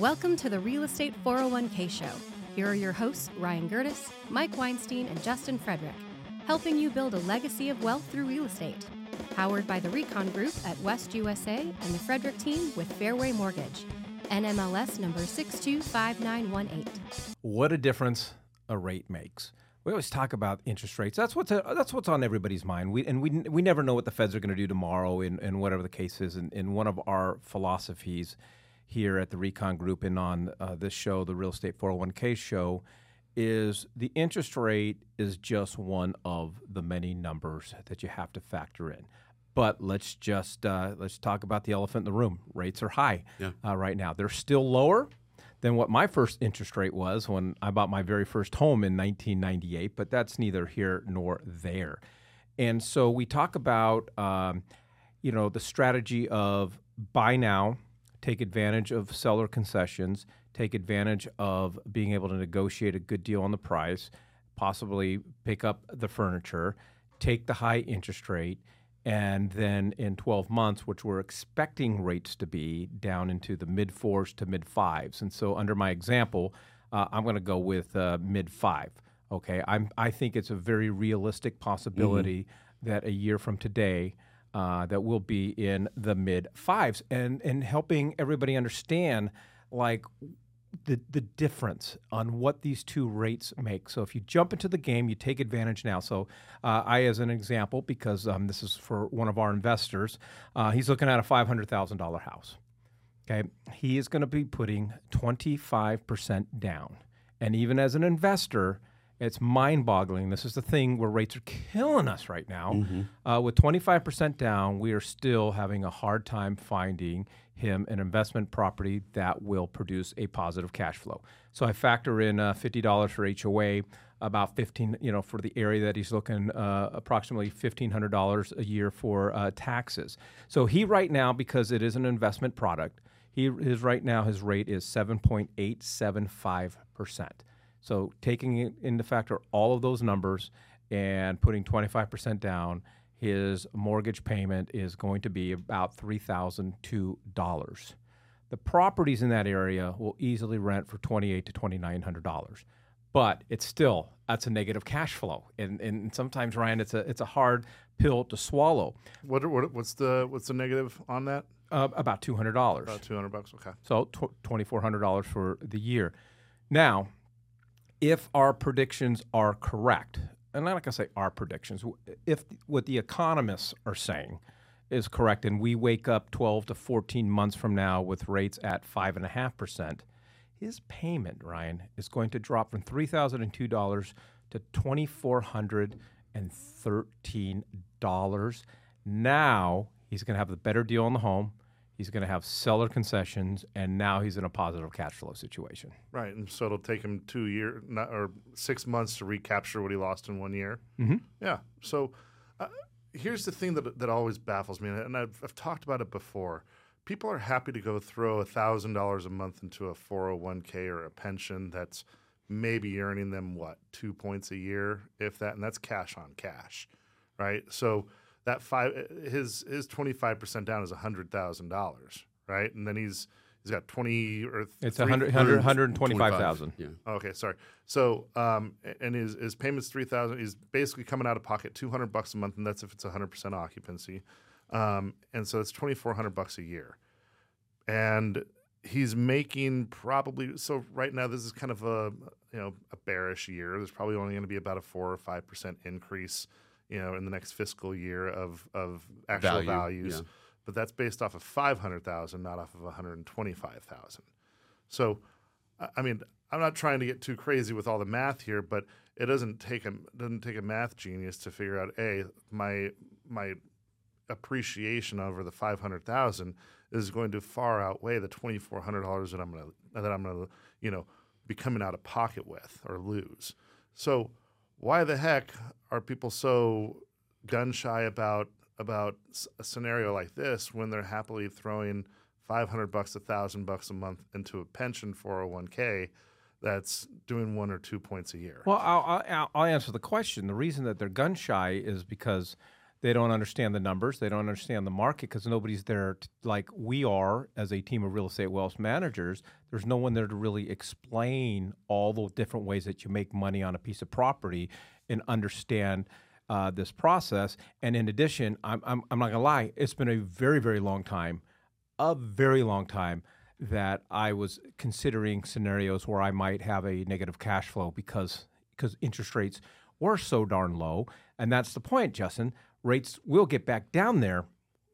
Welcome to the Real Estate 401k Show. Here are your hosts, Ryan Gerdes, Mike Weinstein, and Justin Frederick, helping you build a legacy of wealth through real estate. Powered by the Recon Group at West USA and the Frederick team with Fairway Mortgage. NMLS number 625918. What a difference a rate makes. We always talk about interest rates. That's what's that's what's on everybody's mind. We and we we never know what the Feds are going to do tomorrow, and, whatever the case is. And, and one of our philosophies here at the Recon Group and on uh, this show, the Real Estate 401k show, is the interest rate is just one of the many numbers that you have to factor in. But let's just uh, let's talk about the elephant in the room. Rates are high Yeah. uh, right now. They're still lower than what my first interest rate was when I bought my very first home in 1998. But that's neither here nor there. And so we talk about um, you know the strategy of buy now, take advantage of seller concessions, take advantage of being able to negotiate a good deal on the price, possibly pick up the furniture, take the high interest rate, and then in 12 months, which we're expecting rates to be down into the mid fours to mid fives. And so, under my example, uh, I'm going to go with uh, mid five. Okay, I'm, I think it's a very realistic possibility that a year from today, uh, that we'll be in the mid fives, and and helping everybody understand like the the difference on what these two rates make. So if you jump into the game, you take advantage now. So uh, I, as an example, because um, this is for one of our investors, uh, he's looking at a five hundred thousand dollar house. Okay, he is going to be putting twenty five percent down, and even as an investor. It's mind boggling. This is the thing where rates are killing us right now. Uh, with 25% down, we are still having a hard time finding him an investment property that will produce a positive cash flow. So I factor in uh, $50 for HOA, about 15, you know, for the area that he's looking, uh, approximately $1,500 a year for uh, taxes. So he right now, because it is an investment product, he is right now his rate is 7.875 percent. So taking into factor all of those numbers and putting 25% down, his mortgage payment is going to be about $3,002. The properties in that area will easily rent for $2,800 to $2,900. But it's still that's a negative cash flow, and, and sometimes Ryan, it's a it's a hard pill to swallow. What, what what's the what's the negative on that? Uh, about two hundred dollars. About two hundred bucks. Okay. So $2,400 for the year. Now, if our predictions are correct, and I'm not going to say our predictions, if what the economists are saying is correct, and we wake up 12 to 14 months from now with rates at 5.5%, his payment, Ryan, is going to drop from $3,002 to $2,413. Now he's going to have the better deal on the home. He's going to have seller concessions, and now he's in a positive cash flow situation. Right, and so it'll take him two year not, or six months to recapture what he lost in one year. Mm-hmm. Yeah. So uh, here's the thing that that always baffles me, and I've, I've talked about it before. People are happy to go throw thousand dollars a month into a 401k or a pension that's maybe earning them what two points a year, if that, and that's cash on cash, right? So that five his his twenty five percent down is hundred thousand dollars, right? And then he's he's got twenty or It's three- 100, 100, 125,000. Yeah. Okay, sorry. So, um, and his his payments three thousand. He's basically coming out of pocket two hundred bucks a month, and that's if it's hundred percent occupancy. Um, and so it's twenty four hundred bucks a year, and he's making probably so right now. This is kind of a you know a bearish year. There's probably only going to be about a four or five percent increase, you know, in the next fiscal year of of actual Value, values. yeah. But that's based off of five hundred thousand, not off of one hundred twenty five thousand. So, I- I mean, I'm not trying to get too crazy with all the math here, but it doesn't take a doesn't take a math genius to figure out a my my appreciation over the five hundred thousand is going to far outweigh the twenty four hundred dollars that I'm gonna that I'm gonna you know be coming out of pocket with or lose. So why the heck are people so gun shy about about a scenario like this when they're happily throwing 500 bucks a thousand bucks a month into a pension 401k that's doing one or two points a year Well, I'll, I'll, I'll answer the question. The reason that they're gun shy is because They don't understand the numbers. They don't understand the market because nobody's there t- like we are as a team of real estate wealth managers. There's no one there to really explain all the different ways that you make money on a piece of property and understand uh, this process. And in addition, I'm, I'm, I'm not going to lie, it's been a very, very long time, a very long time that I was considering scenarios where I might have a negative cash flow because because interest rates were so darn low. And that's the point, Justin. Rates will get back down there.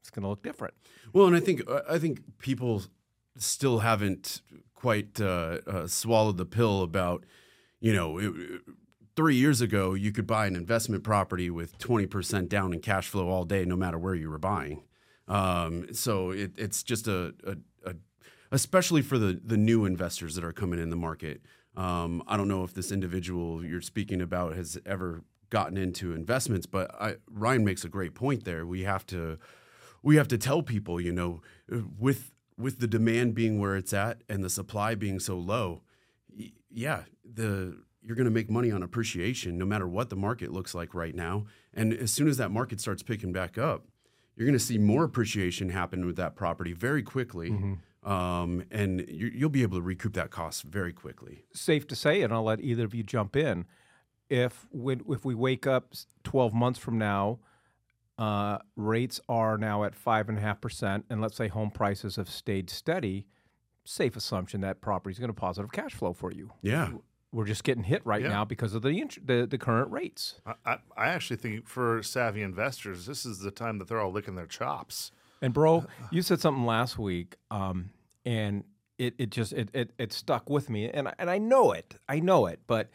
It's going to look different. Well, and I think I think people still haven't quite uh, uh, swallowed the pill about you know. It, three years ago, you could buy an investment property with 20% down in cash flow all day, no matter where you were buying. Um, so it, it's just a, a, a, especially for the, the new investors that are coming in the market. Um, I don't know if this individual you're speaking about has ever gotten into investments, but I, Ryan makes a great point there. We have to we have to tell people, you know, with with the demand being where it's at and the supply being so low, yeah, the you're going to make money on appreciation no matter what the market looks like right now. And as soon as that market starts picking back up, you're going to see more appreciation happen with that property very quickly. Mm-hmm. Um, and you, will be able to recoup that cost very quickly. Safe to say, and I'll let either of you jump in. If when, if we wake up 12 months from now, uh, rates are now at five and a half percent, and let's say home prices have stayed steady. Safe assumption that property is going to positive cash flow for you. Yeah, we're just getting hit right yeah. now because of the, int- the, the current rates. I, I actually think for savvy investors, this is the time that they're all licking their chops. And bro, you said something last week, um, and it, it just it, it it stuck with me, and and I know it, I know it, but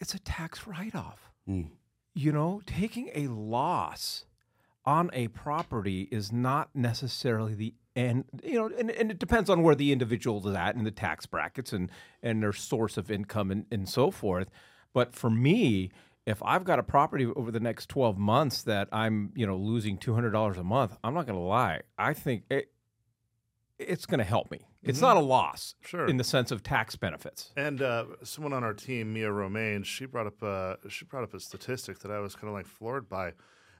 it's a tax write off. Mm. You know, taking a loss on a property is not necessarily the and you know, and, and it depends on where the individual is at in the tax brackets and and their source of income and, and so forth. But for me, if I've got a property over the next twelve months that I'm you know losing two hundred dollars a month, I'm not going to lie. I think it it's going to help me. It's mm-hmm. not a loss, sure, in the sense of tax benefits. And uh, someone on our team, Mia Romaine, she brought up a, she brought up a statistic that I was kind of like floored by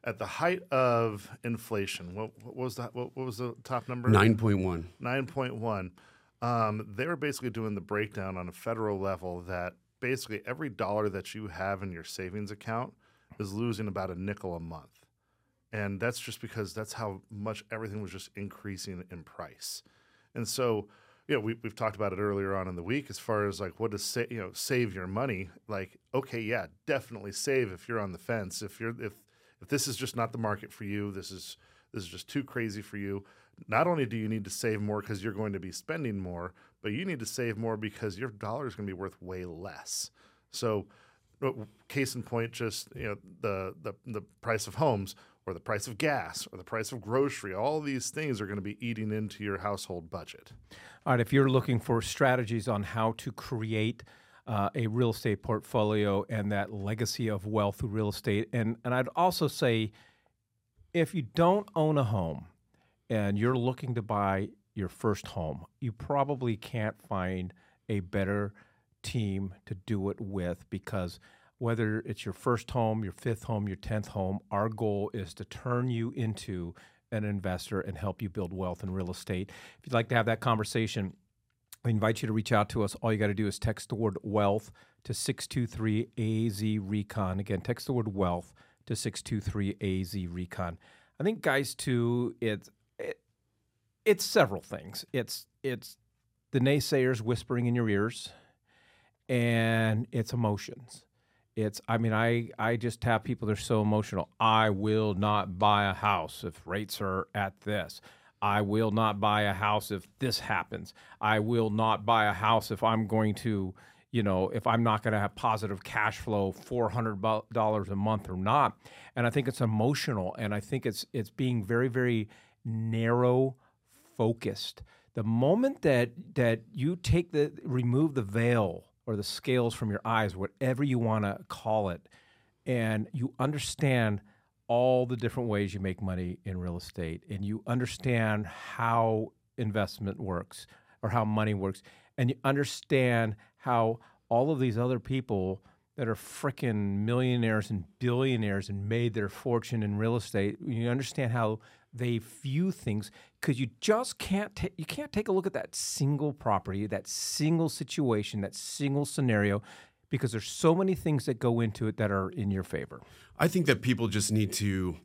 at the height of inflation, what, what was that? What, what, was the top number? Nine point one. Nine point one. Um, they were basically doing the breakdown on a federal level that basically every dollar that you have in your savings account is losing about a nickel a month, and that's just because that's how much everything was just increasing in price, and so you know, we, we've talked about it earlier on in the week as far as like what does sa- you know save your money like okay yeah definitely save if you're on the fence if you're if if this is just not the market for you, this is this is just too crazy for you. Not only do you need to save more because you're going to be spending more, but you need to save more because your dollar is going to be worth way less. So, uh, case in point, just you know the the the price of homes or the price of gas or the price of grocery, all these things are going to be eating into your household budget. All right, if you're looking for strategies on how to create uh, a real estate portfolio and that legacy of wealth through real estate. And, and I'd also say if you don't own a home and you're looking to buy your first home, you probably can't find a better team to do it with because whether it's your first home, your fifth home, your 10th home, our goal is to turn you into an investor and help you build wealth in real estate. If you'd like to have that conversation, I invite you to reach out to us. All you got to do is text the word wealth to 623 AZ Recon. Again, text the word wealth to 623 AZ Recon. I think, guys, too, it's it, it's several things. It's it's the naysayers whispering in your ears, and it's emotions. It's I mean I I just have people that are so emotional. I will not buy a house if rates are at this. I will not buy a house if this happens. I will not buy a house if I'm going to, you know, if I'm not going to have positive cash flow, four hundred dollars a month or not. And I think it's emotional, and I think it's it's being very very narrow focused. The moment that that you take the remove the veil or the scales from your eyes, whatever you want to call it, and you understand all the different ways you make money in real estate and you understand how investment works or how money works and you understand how all of these other people that are freaking millionaires and billionaires and made their fortune in real estate, you understand how they view things because you just can't ta- you can't take a look at that single property, that single situation, that single scenario because there's so many things that go into it that are in your favor. I think that people just need to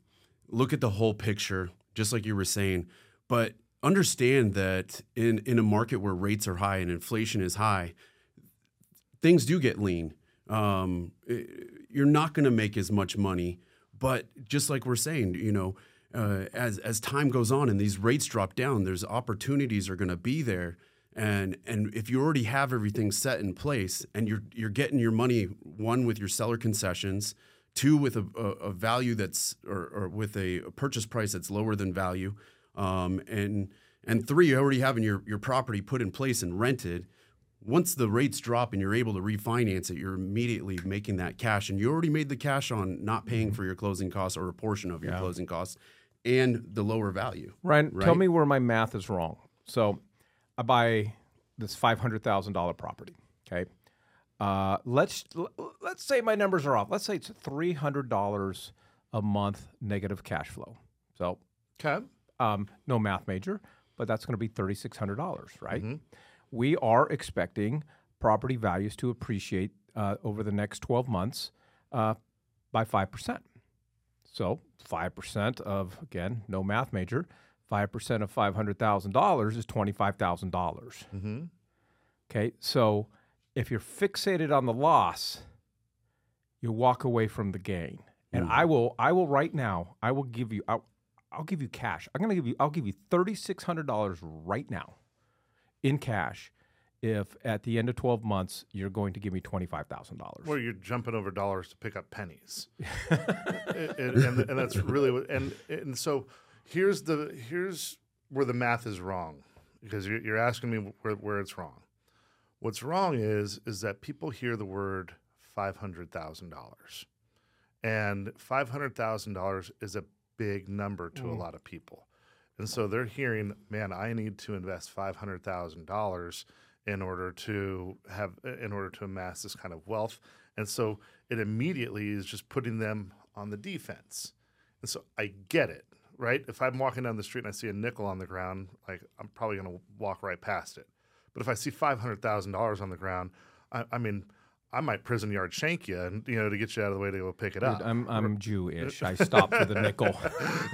look at the whole picture, just like you were saying, but understand that in in a market where rates are high and inflation is high, things do get lean. Um, eh, you're not going to make as much money, but just like we're saying, you know, uh, as as time goes on and these rates drop down, there's opportunities are going to be there. And and if you already have everything set in place and you're you're getting your money one with your seller concessions, two with a, a, a value that's or, or with a, a purchase price that's lower than value, um, and and three, you're already having your your property put in place and rented. Once the rates drop and you're able to refinance it, you're immediately making that cash, and you already made the cash on not paying for your closing costs or a portion of your closing costs, and the lower value. Ryan, Right? tell me where my math is wrong. So, I buy this five hundred thousand dollar property. Okay, uh, let's let's say my numbers are off. Let's say it's three hundred dollars a month negative cash flow. So, Okay. um, no math major, but that's going to be thirty six hundred dollars, right? Mm-hmm. We are expecting property values to appreciate uh, over the next twelve months uh, by five percent. So five percent of again, no math major, five percent of five hundred thousand dollars is twenty five thousand dollars. Mm-hmm. Okay, so if you're fixated on the loss, you walk away from the gain. And I will, I will right now, I will give you, I'll, I'll give you cash. I'm going to give you, I'll give you thirty six hundred dollars right now, in cash, if at the end of twelve months you're going to give me twenty five thousand dollars. Well, you're jumping over dollars to pick up pennies, and, and, and that's really what. And and so here's the here's where the math is wrong because you're, you're asking me where, where it's wrong. What's wrong is is that people hear the word five hundred thousand dollars, and five hundred thousand dollars is a big number to a mm. lot of people, and so they're hearing, "Man, I need to invest five hundred thousand dollars in order to have in order to amass this kind of wealth," and so it immediately is just putting them on the defense, and so I get it. Right? If I'm walking down the street and I see a nickel on the ground, like I'm probably going to walk right past it. But if I see five hundred thousand dollars on the ground, I, I mean, I might prison yard shank you, and you know, to get you out of the way to go pick it up. I'm, I'm Jewish. I stop for the nickel.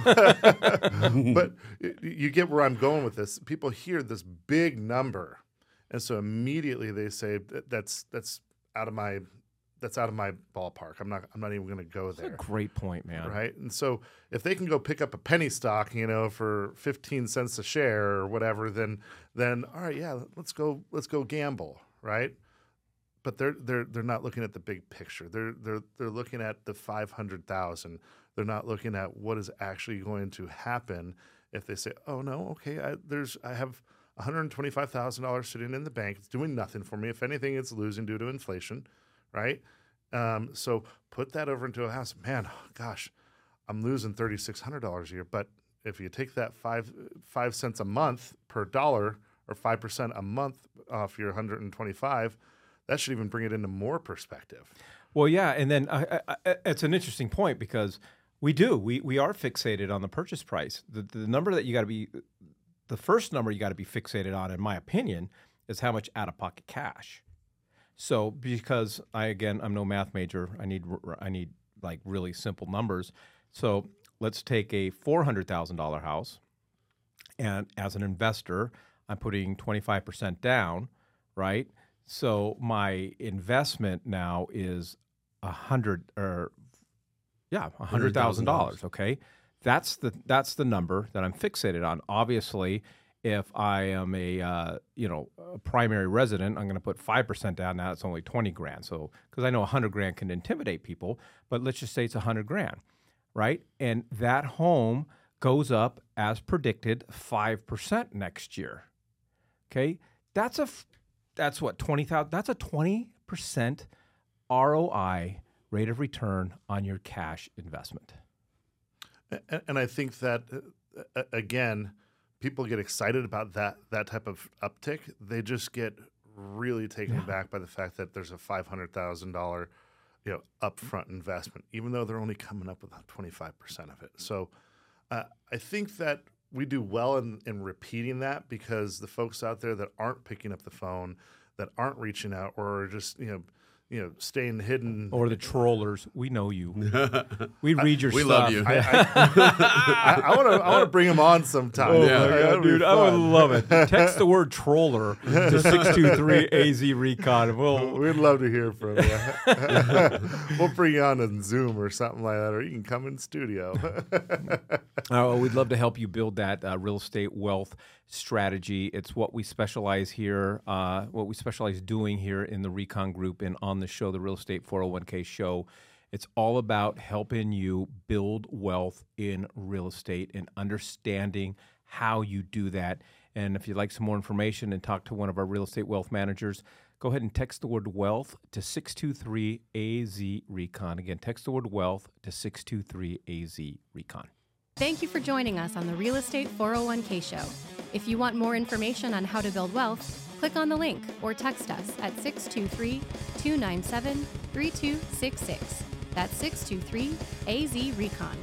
but you get where I'm going with this. People hear this big number, and so immediately they say that's that's out of my that's out of my ballpark. I'm not I'm not even going to go there. Great point, man. right? And so if they can go pick up a penny stock, you know, for 15 cents a share or whatever, then then all right, yeah, let's go let's go gamble, right? But they're they're they're not looking at the big picture. They're they're they're looking at the 500,000. They're not looking at what is actually going to happen if they say, "Oh no, okay, I, there's I have $125,000 sitting in the bank. It's doing nothing for me. If anything, it's losing due to inflation." right? Um, so put that over into a house. Man, gosh, I'm losing thirty six hundred dollars a year. But if you take that five five cents a month per dollar or five percent a month off your hundred and twenty five, that should even bring it into more perspective. Well, yeah, and then uh, uh, uh, it's an interesting point because we do we we are fixated on the purchase price. The the number that you got to be, the first number you got to be fixated on, in my opinion, is how much out of pocket cash. So because I again I'm no math major, I need I need like really simple numbers. So let's take a four hundred thousand dollar house, and as an investor, I'm putting twenty five percent down, right? So my investment now is a hundred or yeah, a hundred thousand dollars. Okay, that's the that's the number that I'm fixated on. Obviously, if I am a uh, you know a primary resident, I'm going to put five percent down. Now it's only twenty grand. So because I know hundred grand can intimidate people, but let's just say it's hundred grand, right? And that home goes up as predicted five percent next year. Okay, that's a that's what twenty thousand. That's a twenty percent ROI rate of return on your cash investment. And, and I think that uh, again, people get excited about that that type of uptick. They just get really taken aback by the fact that there's a five hundred thousand dollar you know upfront investment, even though they're only coming up with 25% of it. So uh, I think that we do well in, in repeating that because the folks out there that aren't picking up the phone, that aren't reaching out, or just you know you know, staying hidden. Or the trollers. We know you. we read your we stuff. love you. I want to I want to bring them on sometime. Oh Yeah. God, dude, I would love it. Text the word troller to 623 AZ Recon. We'll, We'd love to hear from you. we'll bring you on in Zoom or something like that, or you can come in studio. Uh, we'd love to help you build that uh, real estate wealth strategy. It's what we specialize here, uh, what we specialize doing here in the Recon Group and on the show, the Real Estate 401k show. It's all about helping you build wealth in real estate and understanding how you do that. And if you'd like some more information and talk to one of our real estate wealth managers, go ahead and text the word wealth to 623 AZ Recon. Again, text the word wealth to 623 AZ Recon. Thank you for joining us on the Real Estate 401k Show. If you want more information on how to build wealth, click on the link or text us at 623 297 3266. That's 623 AZ Recon.